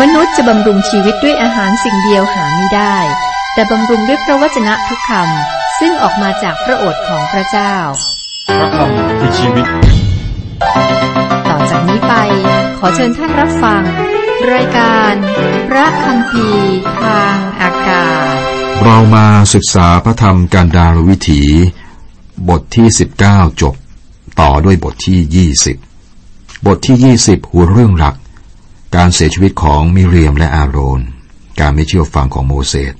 มนุษย์จะบำรุงชีวิตด้วยอาหารสิ่งเดียวหาไม่ได้ แต่บำรุงด้วยพระวจนะทุกคำซึ่งออกมาจากพระโอษฐ์ของพระเจ้า พระคำคือชีวิต ต่อจากนี้ไป ขอเชิญท่านรับฟัง รายการ พระคำพีร์ทางอากาศ เรามาศึกษาพระธรรมการดาลวิถี บทที่ 19 จบ ต่อด้วยบทที่ 20 บทที่ 20 หัวเรื่องหลัก การเสียชีวิตของมิเรียมและอาโรน การไม่เชื่อฟังของโมเสส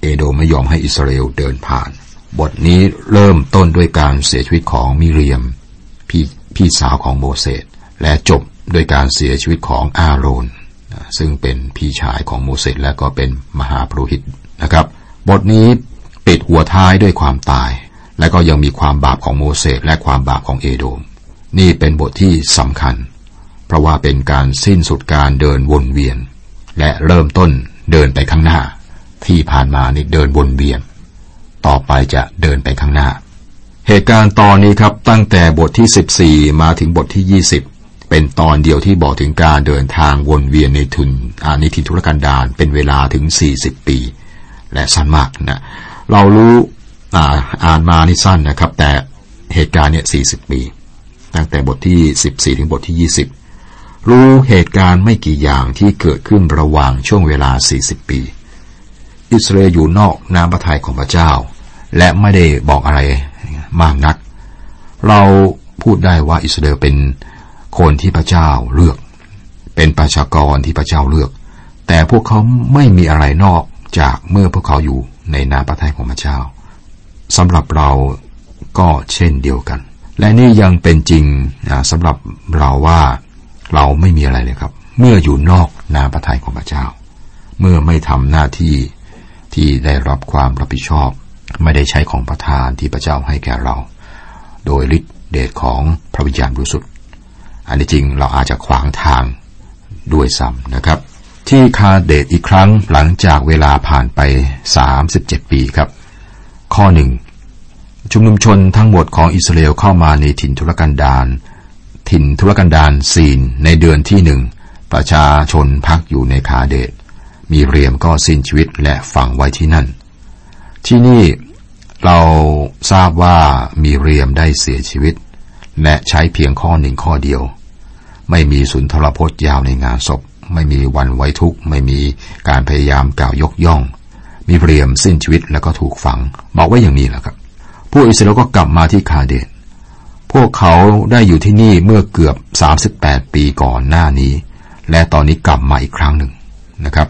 เอโดมไม่ยอมให้อิสราเอลเดินผ่าน บทนี้เริ่มต้นด้วยการเสียชีวิตของมิเรียม พี่พี่สาวของโมเสส และจบด้วยการเสียชีวิตของอาโรน ซึ่งเป็นพี่ชายของโมเสสและก็เป็นมหาปรหิตนะครับ บทนี้ปิดหัวท้ายด้วยความตาย และก็ยังมีความบาปของโมเสสและความบาปของเอโดม นี่เป็นบทที่สำคัญ เพราะว่าเป็นการสิ้นสุดการเดินวนเวียน และเริ่มต้นเดินไปข้างหน้า ที่ผ่านมานี่เดินวนเวียน ต่อไปจะเดินไปข้างหน้า เหตุการณ์ตอนนี้ครับตั้งแต่บทที่ 14 มาถึงบทที่ 20 เป็นตอนเดียวที่บอกถึงการเดินทางวนเวียนในทุนอานิทินธุรกันดารเป็นเวลาถึง 40 ปี และสั้นมากนะเรารู้อ่าอ่านมานี่สั้นนะครับ แต่เหตุการณ์เนี่ย40 ปี ตั้งแต่บทที่ 14 ถึงบทที่ 20 รู้เหตุการณ์ไม่กี่อย่างที่เกิดขึ้นระหว่างช่วงเวลา 40 ปี อิสราเอลอยู่นอกน้ำพระทัยของพระเจ้า และไม่ได้บอกอะไรมากนัก เราพูดได้ว่าอิสราเอลเป็นคนที่พระเจ้าเลือก เป็นประชากรที่พระเจ้าเลือก แต่พวกเขาไม่มีอะไรนอกจากเมื่อพวกเขาอยู่ในน้ำพระทัยของพระเจ้าสำหรับเราก็เช่นเดียวกัน และนี่ยังเป็นจริงสำหรับเราว่า เราไม่มีอะไรเลยครับ เมื่ออยู่นอกน้ำพระทัยของพระเจ้า เมื่อไม่ทำหน้าที่ที่ได้รับความรับผิดชอบ ไม่ได้ใช้ของประทานที่พระเจ้าให้แก่เรา โดยฤทธิเดชของพระวิญญาณบริสุทธิ์อันนี้จริงเราอาจจะขวางทางด้วยซ้ำนะครับ ที่คาเดตอีกครั้งหลังจากเวลาผ่านไป 37 ปีครับ ข้อหนึ่งชุมนุมชนทั้งหมดของอิสราเอลเข้ามาในถิ่นทุรกันดาร ถิ่นทุรกันดารซีนในเดือนที่หนึ่ง ประชาชนพักอยู่ในคาเดตมีเรียมก็สิ้นชีวิตและฝังไว้ที่นั่น ที่นี่เราทราบว่ามีเรียมได้เสียชีวิต และใช้เพียงข้อหนึ่งข้อเดียว ไม่มีสุนทรพจน์ยาวในงานศพ ไม่มีวันไว้ทุกข์ไม่มีการพยายามกล่าวยกย่อง มีเรียมสิ้นชีวิตแล้วก็ถูกฝัง บอกไว้อย่างนี้แหละครับพวกอิสราเอลก็กลับมาที่คาเดต พวกเขาได้อยู่ที่นี่เมื่อเกือบ 38 ปีก่อนหน้านี้ และตอนนี้กลับมาอีกครั้งหนึ่งนะครับ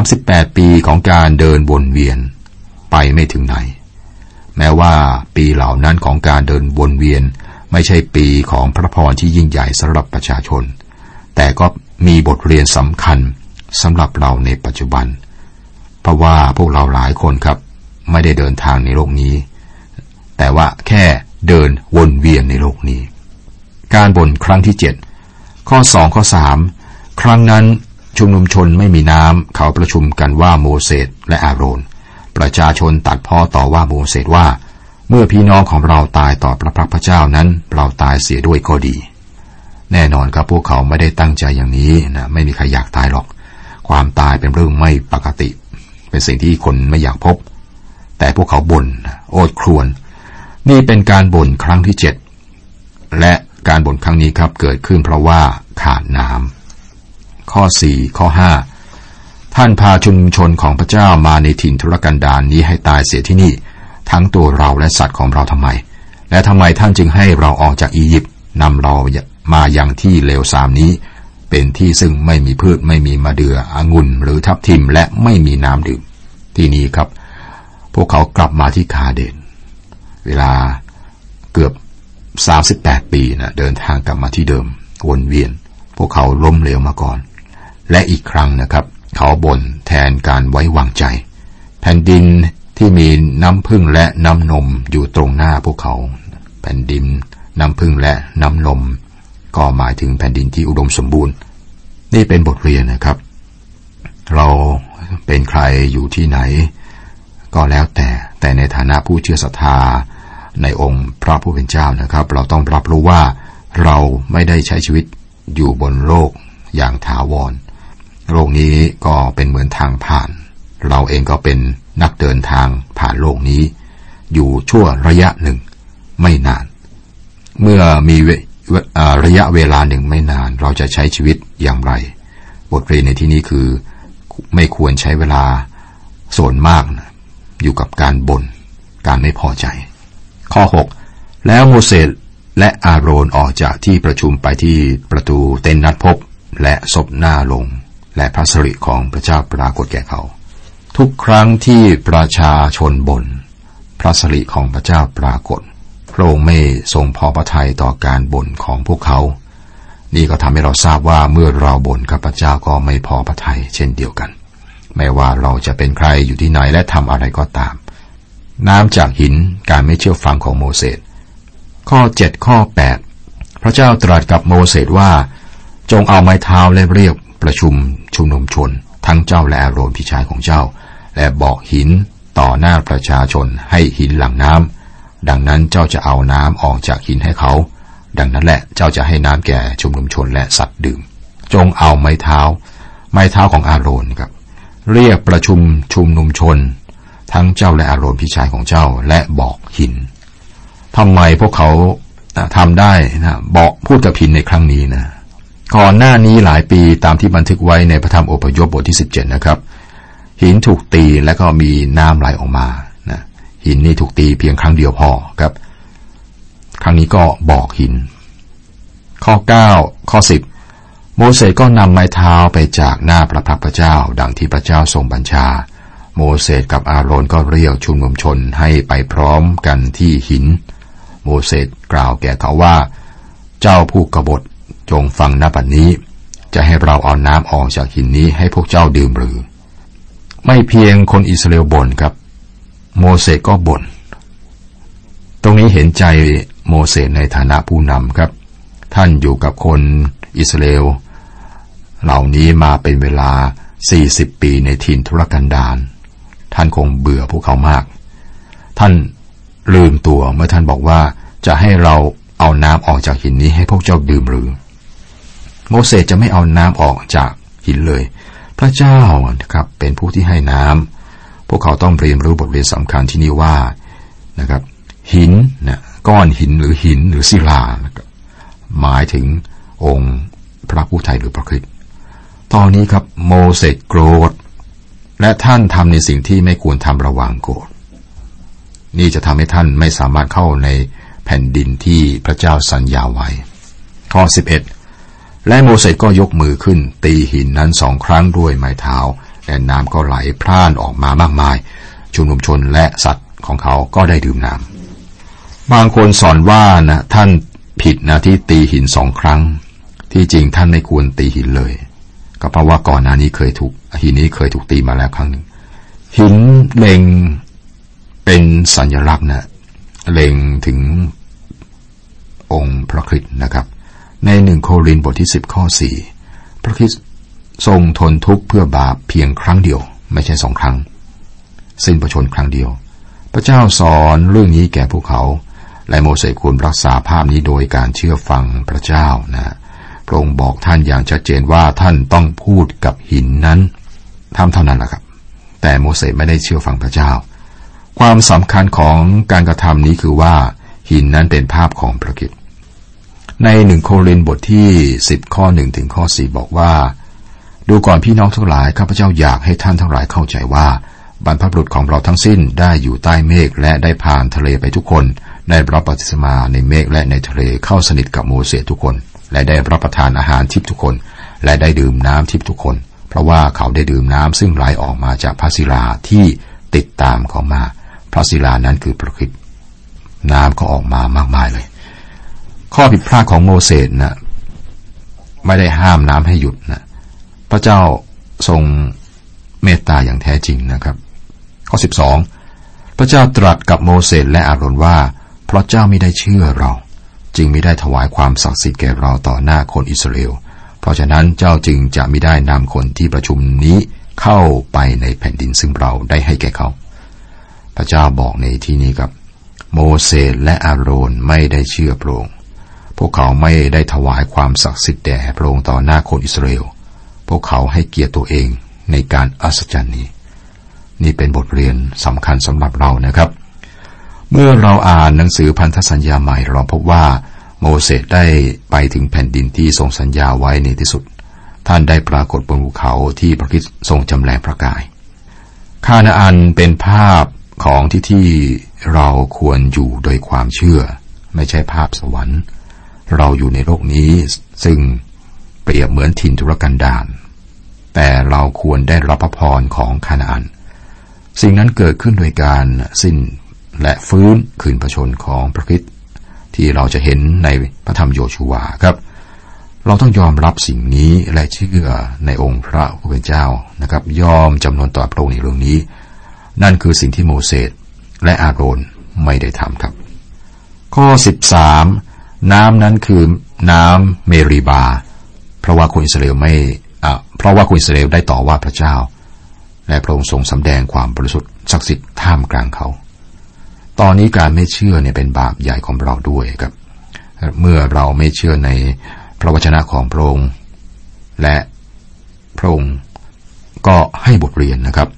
38 ปีของการเดินวนเวียนไปไม่ถึงไหน แม้ว่าปีเหล่านั้นของการเดินวนเวียนไม่ใช่ปีของพระพรที่ยิ่งใหญ่สำหรับประชาชน แต่ก็มีบทเรียนสำคัญสำหรับเราในปัจจุบัน เพราะว่าพวกเราหลายคนครับ ไม่ได้เดินทางในโลกนี้ แต่ว่าแค่ เดินวนเวียนในโลกนี้ การบ่นครั้งที่เจ็ดข้อสองข้อสามครั้งนั้นชุมนุมชนไม่มีน้ำเขาประชุมกันว่าโมเสสและอาโรน ประชาชนตัดพ้อต่อว่าโมเสสว่า เมื่อพี่น้องของเราตายต่อพระพักพระเจ้านั้น เราตายเสียด้วยก็ดี แน่นอนครับพวกเขาไม่ได้ตั้งใจอย่างนี้นะไม่มีใครอยากตายหรอก ความตายเป็นเรื่องไม่ปกติ เป็นสิ่งที่คนไม่อยากพบ แต่พวกเขาบน่นโอดครวน นี่เป็นการบ่นครั้งที่เจ็ดและการบ่นครั้งนี้ครับเกิดขึ้นเพราะว่าขาดน้ำข้อสี่ข้อห้าท่านพาชุมชนของพระเจ้ามาในถิ่นทุรกันดารนนี้ให้ตายเสียที่นี่ ทั้งตัวเราและสัตว์ของเราทำไม และทำไมท่านจึงให้เราออกจากอียิปต์นำเรามาอย่างที่เลวสามนี้ เป็นที่ซึ่งไม่มีพืชไม่มีมะเดือ่อองุ่นหรือทับทิมและไม่มีน้ำดื่ม ที่นี้ครับ พวกเขากลับมาที่คาเดน เวลาเกือบ38ปีนะเดินทางกลับมาที่เดิม วนเวียน พวกเขาล้มเหลวมาก่อน และอีกครั้งนะครับ เขาบ่นแทนการไว้วางใจ แผ่นดินที่มีน้ำพึ่งและน้ำนมอยู่ตรงหน้าพวกเขา แผ่นดินน้ำพึ่งและน้ำนม ก็หมายถึงแผ่นดินที่อุดมสมบูรณ์ นี่เป็นบทเรียนนะครับ เราเป็นใครอยู่ที่ไหน ก็แล้วแต่แต่ในฐานะผู้เชื่อศรัทธา ในองค์พระผู้เป็นเจ้านะครับ เราต้องรับรู้ว่าเราไม่ได้ใช้ชีวิตอยู่บนโลกอย่างถาวร โลกนี้ก็เป็นเหมือนทางผ่าน เราเองก็เป็นนักเดินทางผ่านโลกนี้ อยู่ชั่วระยะหนึ่งไม่นาน เมื่อมีระยะเวลาหนึ่งไม่นาน เราจะใช้ชีวิตอย่างไร บทเรียนในที่นี้คือไม่ควรใช้เวลาส่วนมากนะอยู่กับการบน่นการไม่พอใจ ข้อ 6 แล้วโมเสสและอาโรนออกจากที่ประชุมไปที่ประตูเต็นนัดพบและศพหน้าลง และพระสิริของพระเจ้าปรากฏแก่เขา ทุกครั้งที่ประชาชนบน่นพระสิริของพระเจ้าปรากฏพระองค์ไม่ทรงพอพระทัยต่อการบ่นของพวกเขา นี่ก็ทำให้เราทราบว่าเมื่อเราบ่นกับพระเจ้าก็ไม่พอพระทัยเช่นเดียวกัน ไม่ว่าเราจะเป็นใครอยู่ที่ไหนและทำอะไรก็ตาม น้ำจากหินการไม่เชื่อฟังของโมเสสข้อ 7 ข้อ 8 พระเจ้าตรัสกับโมเสสว่า จงเอาไม้เท้าและเรียกประชุมชุมนุมชน ทั้งเจ้าและอาโรนพี่ชายของเจ้า และบอกหินต่อหน้าประชาชนให้หินหลังน้ำดังนั้นเจ้าจะเอาน้ำออกจากหินให้เขา ดังนั้นแหละเจ้าจะให้น้ำแก่ชุมนุมชนและสัตว์ดื่ม จงเอาไม้เท้า ไม้เท้าของอาโรนครับเรียกประชุมชุมนุมชน ทั้งเจ้าและอาโรนพี่ชายของเจ้าและบอกหินทำไมพวกเขาทำได้นะบอกพูดกับหินในครั้งนี้นะก่อนหน้านี้หลายปีตามที่บันทึกไว้ในพระธรรมอพยพบทที่ 17 นะครับ หินถูกตีแล้วก็มีน้ำไหลออกมานะหินนี่ถูกตีเพียงครั้งเดียวพอครับ ครั้งนี้ก็บอกหิน ข้อ 9 ข้อ 10 โมเสสก็นำไม้เท้าไปจากหน้าพระพักพระเจ้า ดังที่พระเจ้าทรงบัญชา โมเสสกับอาโรนก็เรียกชุมนุมชนให้ไปพร้อมกันที่หิน โมเสสกล่าวแก่เขาว่า เจ้าผู้กบฏจงฟังนบัดนี้ จะให้เราเอาน้ำออกจากหินนี้ให้พวกเจ้าดื่มหรือ ไม่เพียงคนอิสราเอลบ่นครับ โมเสสก็บน่น ตรงนี้เห็นใจโมเสสในฐานะผู้นำครับ ท่านอยู่กับคนอิสราเอลเหล่านี้มาเป็นเวลา 40 ปีในทินทุรกันดาร ท่านคงเบื่อพวกเขามาก ท่านลืมตัวเมื่อท่านบอกว่าจะให้เราเอาน้ำออกจากหินนี้ให้พวกเจ้าดื่มหรือ โมเสสจะไม่เอาน้ำออกจากหินเลย พระเจ้านะครับเป็นผู้ที่ให้น้ำพวกเขาต้องเรียนรู้บทเรียนสำคัญที่นี่ว่านะครับ หินนะก้อนหินหรือหินหรือศิลานะครับหมายถึงองค์พระผู้ไทยหรือพระคริสต์ตอนนี้ครับโมเสสโกรธ และท่านทำในสิ่งที่ไม่ควรทำระหว่างโกรธนี่จะทำให้ท่านไม่สามารถเข้าในแผ่นดินที่พระเจ้าสัญญาไว้ ข้อ 11 และโมเสสก็ยกมือขึ้น ตีหินนั้นสองครั้งด้วยไม้เท้า และน้ำก็ไหลพร่านออกมามากมาย ชุมนุมชนและสัตว์ของเขาก็ได้ดื่มน้ำบางคนสอนว่านะท่านผิดนะที่ตีหินสองครั้ง ที่จริงท่านไม่ควรตีหินเลย ก็เพราะว่าก่อนหน้านี้เคยถูก หินนี้เคยถูกตีมาแล้วครั้งหนึ่ง หินเล็งเป็นสัญลักษณ์นะเล็งถึงองค์พระคริสต์นะครับ ในหนึ่งโครินบทที่สิบข้อสี่พระคริสต์ทรงทนทุกข์เพื่อบาปเพียงครั้งเดียว ไม่ใช่สองครั้ง สิ้นประชนครั้งเดียว พระเจ้าสอนเรื่องนี้แก่พวกเขา และโมเสสควรรักษาภาพนี้โดยการเชื่อฟังพระเจ้านะ พระองค์บอกท่านอย่างชัดเจนว่าท่านต้องพูดกับหินนั้นทำเท่านั้นแหละครับ แต่โมเสสไม่ได้เชื่อฟังพระเจ้า ความสำคัญของการกระทำนี้คือว่าหินนั้นเป็นภาพของพระกิตในหนึ่งโครินบทที่สิบข้อหนึ่งถึงข้อสี่บอกว่า ดูก่อนพี่น้องทั้งหลายข้าพเจ้าอยากให้ท่านทั้งหลายเข้าใจว่าบรรพบุรุษของเราทั้งสิ้นได้อยู่ใต้เมฆและได้ผ่านทะเลไปทุกคน ได้รับปฏิสมาในเมฆและในทะเลเข้าสนิทกับโมเสสทุกคน และได้รับประทานอาหารทิพทุกคน และได้ดื่มน้ำทิพทุกคน เพราะว่าเขาได้ดื่มน้ำซึ่งไหลออกมาจากพระศิลาที่ติดตามเขามา พระศิลานั้นคือพระคิดน้ำก็ออกมามากมายเลย ข้อผิดพลาดของโมเสสนะไม่ได้ห้ามน้ำให้หยุดนะพระเจ้าทรงเมตตาอย่างแท้จริงนะครับ ข้อ 12 พระเจ้าตรัสกับโมเสสและอาโรนว่า เพราะเจ้าไม่ได้เชื่อเรา จึงไม่ได้ถวายความศักดิ์สิทธิ์แก่เราต่อหน้าคนอิสราเอล เพราะฉะนั้นเจ้าจึงจะไม่ได้นำคนที่ประชุมนี้เข้าไปในแผ่นดินซึ่งเราได้ให้แก่เขา พระเจ้าบอกในที่นี้ครับ โมเสสและอาโรนไม่ได้เชื่อพระองค์ พวกเขาไม่ได้ถวายความศักดิ์สิทธิ์แด่พระองค์ต่อหน้าคนอิสราเอล พวกเขาให้เกียรติตัวเองในการอัศจรรย์นี้ นี่เป็นบทเรียนสำคัญสำหรับเรานะครับ เมื่อเราอ่านหนังสือพันธสัญญาใหม่เราพบว่าโมเสสได้ไปถึงแผ่นดินที่ทรงสัญญาไว้ในที่สุด ท่านได้ปรากฏบนภูเขาที่พระคิดทรงจำแรงพระกาย คานาอันเป็นภาพของที่ที่เราควรอยู่โดยความเชื่อ ไม่ใช่ภาพสวรรค์ เราอยู่ในโลกนี้ซึ่งเปรียบเหมือนถิ่นทุรกันดารแต่เราควรได้รับพระพรของคานาอัน สิ่งนั้นเกิดขึ้นโดยการสิ้น และฟื้นคืนพระชนของพระคิดที่เราจะเห็นในพระธรรมโยชูวาครับ เราต้องยอมรับสิ่งนี้และเชื่อในองค์พระผู้เป็นเจ้านะครับ ยอมจำนวนต่อพระองค์ในเรื่องนี้ นั่นคือสิ่งที่โมเสสและอาโรนไม่ได้ทำครับ ข้อ 13 น้ำนั้นคือน้ำเมรีบา เพราะว่าคนอิสราเอลไม่เพราะว่าคนอิสราเอลได้ต่อว่าพระเจ้า และพระองค์ทรงสำแดงความบริสุทธิ์ศักดิ์สิทธิ์ท่ามกลางเขา ตอนนี้การไม่เชื่อเนี่ยเป็นบาปใหญ่ของเราด้วยครับ เมื่อเราไม่เชื่อในพระวจนะของพระองค์ และพระองค์ก็ให้บทเรียนนะครับ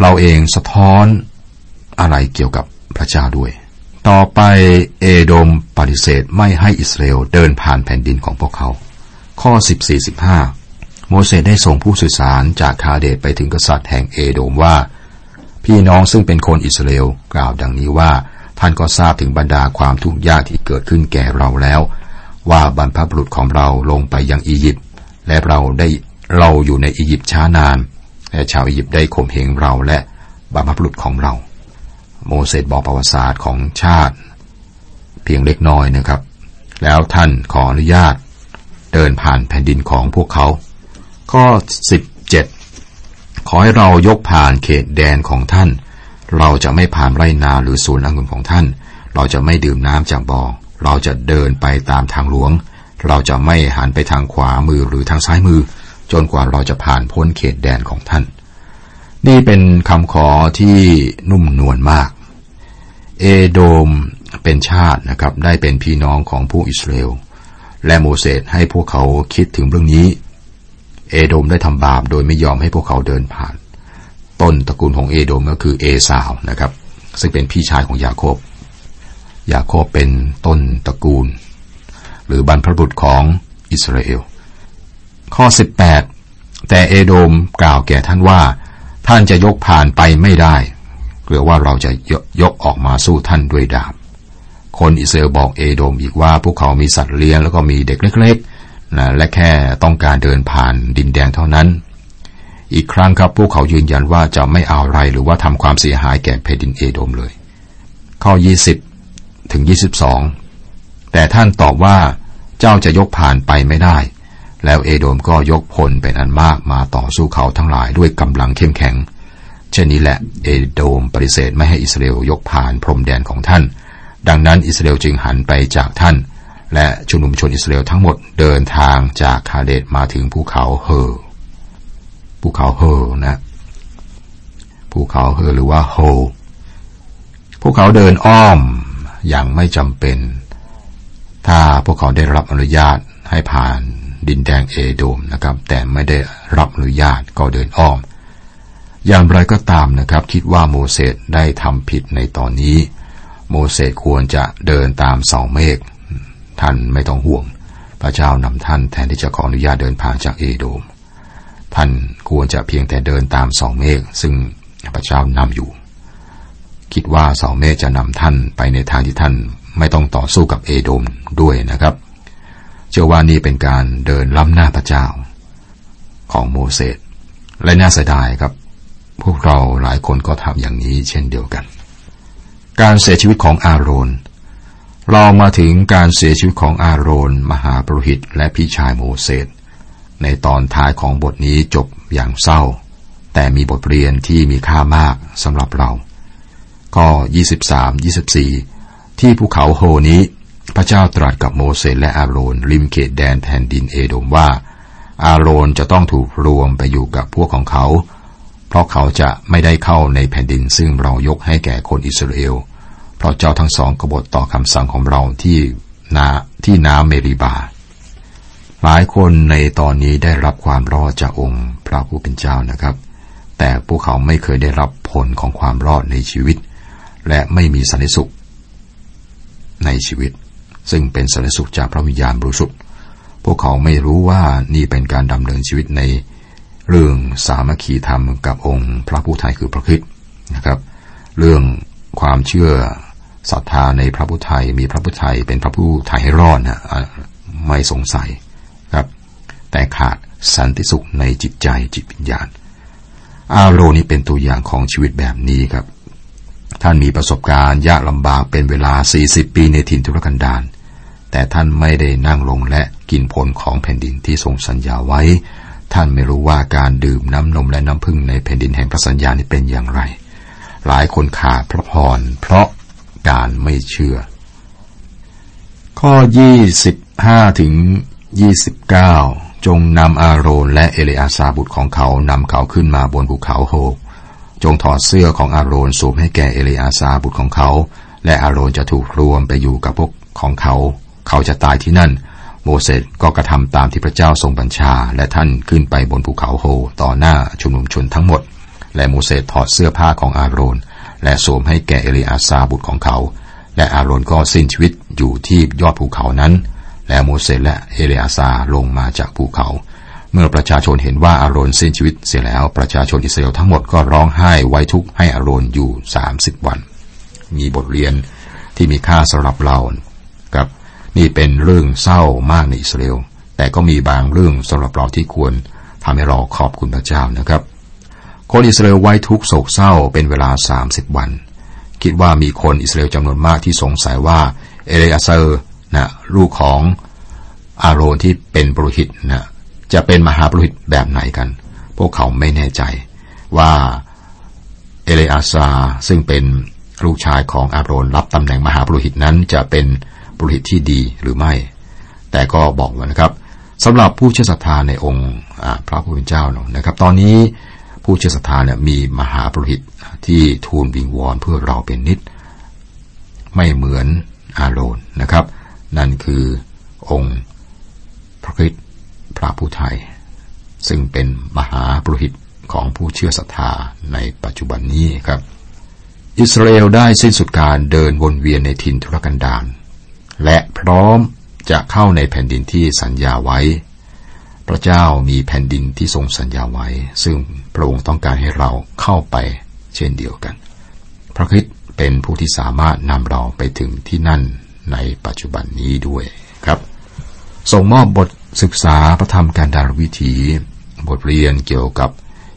เราเองสะท้อนอะไรเกี่ยวกับพระเจ้าด้วย ต่อไปเอโดมปฏิเสธไม่ให้อิสราเอลเดินผ่านแผ่นดินของพวกเขา ข้อ 14-15 โมเสสได้ส่งผู้สื่อสารจากคาเดตไปถึงกษัตริย์แห่งเอโดมว่า พี่น้องซึ่งเป็นคนอิสราเอลกล่าวดังนี้ว่า ท่านก็ทราบถึงบรรดาความทุกข์ยากที่เกิดขึ้นแก่เราแล้ว ว่าบรรพบุรุษของเราลงไปยังอียิปต์และเราได้เราอยู่ในอียิปต์ช้านาน และชาวอียิปต์ได้ข่มเหงเราและบรรพบุรุษของเรา โมเสสบอกประวัติศาสตร์ของชาติ เพียงเล็กน้อยนะครับ แล้วท่านขออนุญาตเดินผ่านแผ่นดินของพวกเขา ข้อ17 ขอให้เรายกผ่านเขตแดนของท่าน เราจะไม่ผ่านไรนาหรือสวนองุ่นของท่าน เราจะไม่ดื่มน้ำจากบ่อ เราจะเดินไปตามทางหลวง เราจะไม่หันไปทางขวามือหรือทางซ้ายมือ จนกว่าเราจะผ่านพ้นเขตแดนของท่าน นี่เป็นคำขอที่นุ่มนวลมาก เอโดมเป็นชาตินะครับได้เป็นพี่น้องของผู้อิสราเอลและโมเสสให้พวกเขาคิดถึงเรื่องนี้ เอโดมได้ทำบาปโดยไม่ยอมให้พวกเขาเดินผ่าน ต้นตระกูลของเอโดมก็คือเอสาวนะครับ ซึ่งเป็นพี่ชายของยาโคบ ยาโคบเป็นต้นตระกูล หรือบรรพบุรุษของอิสราเอล ข้อ 18 แต่เอโดมกล่าวแก่ท่านว่า ท่านจะยกผ่านไปไม่ได้หรือว่าเราจะยกออกมาสู้ท่านด้วยดาบคนอิสราเอลบอกเอโดมอีกว่าพวกเขามีสัตว์เลี้ยงแล้วก็มีเด็กเล็ก นะและแค่ต้องการเดินผ่านดินแดงเท่านั้น อีกครั้งครับพวกเขายืนยันว่าจะไม่เอาอะไรหรือว่าทำความเสียหายแก่แผ่นดินเอโดมเลย ข้อ 20 ถึง 22 แต่ท่านตอบว่าเจ้าจะยกผ่านไปไม่ได้ แล้วเอโดมก็ยกพลเป็นอันมากมาต่อสู้เขาทั้งหลายด้วยกำลังเข้มแข็ง เช่นนี้แหละเอโดมปฏิเสธไม่ให้อิสราเอลยกผ่านพรมแดนของท่าน ดังนั้นอิสราเอลจึงหันไปจากท่าน และชุมนุมชนอิสราเอลทั้งหมดเดินทางจากคาเดตมาถึงภูเขาเฮอภูเขาเฮอนะภูเขาเฮอหรือว่าโฮพวกเขาเดินอ้อมอย่างไม่จำเป็น ถ้าพวกเขาได้รับอนุญาตให้ผ่านดินแดงเอโดมนะครับ แต่ไม่ได้รับอนุญาตก็เดินอ้อม อย่างไรก็ตามนะครับ คิดว่าโมเสสได้ทำผิดในตอนนี้ โมเสสควรจะเดินตามเสาเมฆ ท่านไม่ต้องห่วง พระเจ้านำท่านแทนที่จะขออนุญาตเดินผ่านจากเอโดม ท่านควรจะเพียงแต่เดินตามเสาเมฆซึ่งพระเจ้านำอยู่ คิดว่าเสาเมฆจะนำท่านไปในทางที่ท่านไม่ต้องต่อสู้กับเอโดมด้วยนะครับ เชื่อว่านี่เป็นการเดินล้ำหน้าพระเจ้าของโมเสสและน่าเสียดายครับ พวกเราหลายคนก็ทำอย่างนี้เช่นเดียวกัน การเสียชีวิตของอาโรน เรามาถึงการเสียชีวิตของอาโรน มหาปรหิตและพี่ชายโมเสสในตอนท้ายของบทนี้จบอย่างเศร้า แต่มีบทเรียนที่มีค่ามากสำหรับเรา ก็ 23-24 ที่ภูเขาโฮนี้ พระเจ้าตรัสกับโมเสสและอาโรนริมเขตแดนแผ่นดินเอโดมว่า อาโรนจะต้องถูกรวมไปอยู่กับพวกของเขา เพราะเขาจะไม่ได้เข้าในแผ่นดินซึ่งเรายกให้แก่คนอิสราเอล เพราะเจ้าทั้งสองกบฏต่อคำสั่งของเราที่นาที่น้ำเมริบา หลายคนในตอนนี้ได้รับความรอดจากองค์พระผู้เป็นเจ้านะครับ แต่พวกเขาไม่เคยได้รับผลของความรอดในชีวิต และไม่มีสันติสุข ในชีวิต ซึ่งเป็นสันติสุขจากพระวิญญาณบริสุทธิ์พวกเขาไม่รู้ว่านี่เป็นการดำเนินชีวิตในเรื่องสามัคคีธรรมกับองค์พระผู้ไทยคือพระคิดนะครับ เรื่องความเชื่อ ศรัทธาในพระผู้ไทยมีพระผู้ไทยเป็นพระผู้ไทยให้รอดนะไม่สงสัยครับ แต่ขาดสันติสุขในจิตใจจิตวิญญาณ อาโรนี่เป็นตัวอย่างของชีวิตแบบนี้ครับ ท่านมีประสบการณ์ยากลำบากเป็นเวลา 40 ปีในถิ่นทุรกันดารแต่ท่านไม่ได้นั่งลงและกินผลของแผ่นดินที่ทรงสัญญาไว้ ท่านไม่รู้ว่าการดื่มน้ำนมและน้ำพึ่งในแผ่นดินแห่งพระสัญญานี้เป็นอย่างไร หลายคนขาดพระพรเพราะ การไม่เชื่อ ข้อ 25 ถึง 29 จงนำอาโรนและเอเลอาซาบุตรของเขานำเขาขึ้นมาบนภูเขาโฮจงถอดเสื้อของอาโรนสวมให้แก่เอเลอาซาบุตรของเขา และอาโรนจะถูกรวมไปอยู่กับพวกของเขา เขาจะตายที่นั่น โมเสสก็กระทำตามที่พระเจ้าทรงบัญชา และท่านขึ้นไปบนภูเขาโฮ ต่อหน้าชุมนุมชนทั้งหมด และโมเสสถอดเสื้อผ้าของอาโรน และสวมให้แก่เอลีอาซาบุตรของเขา และอาโรนก็สิ้นชีวิตอยู่ที่ยอดภูเขานั้น และโมเสสและเอลีอาซาลงมาจากภูเขา เมื่อประชาชนเห็นว่าอาโรนสิ้นชีวิตเสียแล้วประชาชนอิสราเอลทั้งหมดก็ร้องไห้ไว้ทุกข์ให้อาโรนอยู่สามสิบวัน มีบทเรียนที่มีค่าสำหรับเราครับนี่เป็นเรื่องเศร้ามากในอิสราเอลแต่ก็มีบางเรื่องสำหรับเราที่ควรทำให้เราขอบคุณพระเจ้านะครับ คนอิสราเอลไว้ทุกโศกเศร้าเป็นเวลาสามสิบวัน คิดว่ามีคนอิสราเอลจำนวนมากที่สงสัยว่า เอเลอาเซอร์นะลูกของอาโรนที่เป็นปรหิตนะจะเป็นมหาปรหิตแบบไหนกัน พวกเขาไม่แน่ใจว่าเอเลอาซาซึ่งเป็นลูกชายของอาโรนรับตำแหน่งมหาปรหิตนั้นจะเป็นปรหิตที่ดีหรือไม่ แต่ก็บอกว่านะครับสำหรับผู้เชื่อศรัทธาในองค์พระผู้เป็นเจ้านะครับ ตอนนี้ ผู้เชื่อศรัทธาเนี่ยมีมหาปรหิตที่ทูลวิงวอนเพื่อเราเป็นนิด ไม่เหมือนอาโรนนะครับ นั่นคือองค์พระคิดพระผู้ไทย ซึ่งเป็นมหาปรหิตของผู้เชื่อศรัทธาในปัจจุบันนี้ครับ อิสราเอลได้สิ้นสุดการเดินวนเวียนในถิ่นทุรกันดารและพร้อมจะเข้าในแผ่นดินที่สัญญาไว้ พระเจ้ามีแผ่นดินที่ทรงสัญญาไว้ ซึ่งพระองค์ต้องการให้เราเข้าไปเช่นเดียวกัน พระคิดเป็นผู้ที่สามารถนำเราไปถึงที่นั่นในปัจจุบันนี้ด้วยครับ ส่งมอบบทศึกษาพระธรรมการดารวิถี บทเรียนเกี่ยวกับ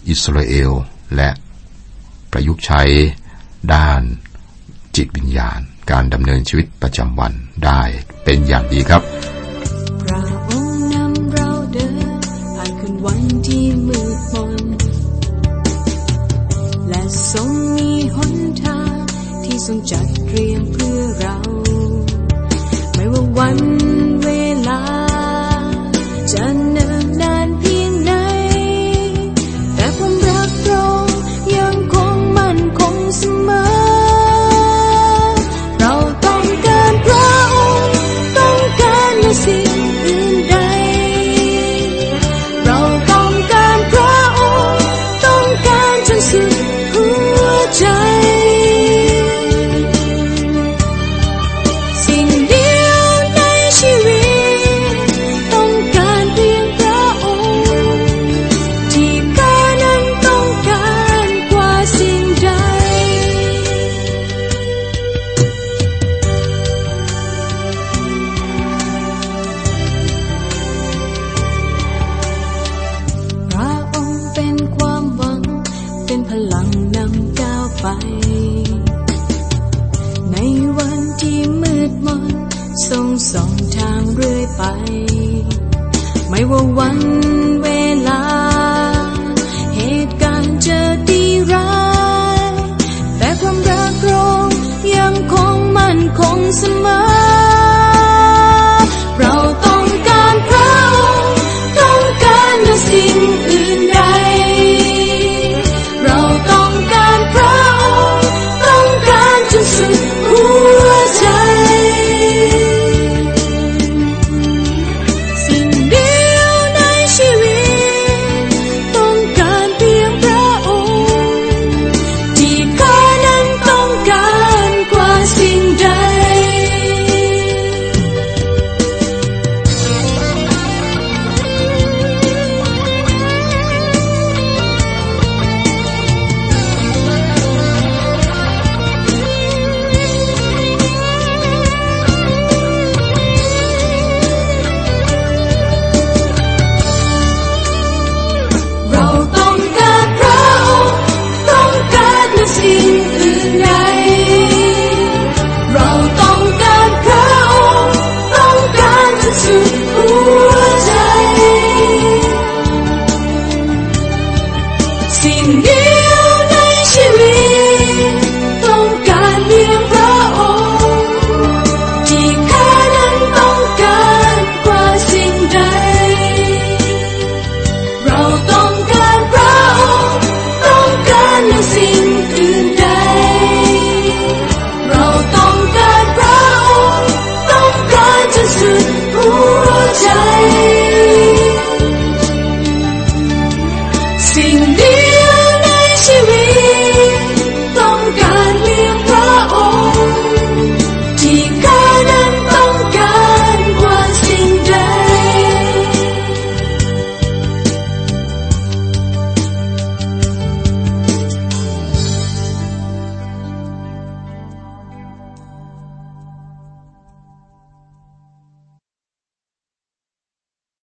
อิสราเอล และประยุกต์ใช้ด้านจิตวิญญาณ การดำเนินชีวิตประจำวันได้เป็นอย่างดีครับ วันที่มืดมน และทรงมีหนทางที่ทรงจัดเตรียมเพื่อเรา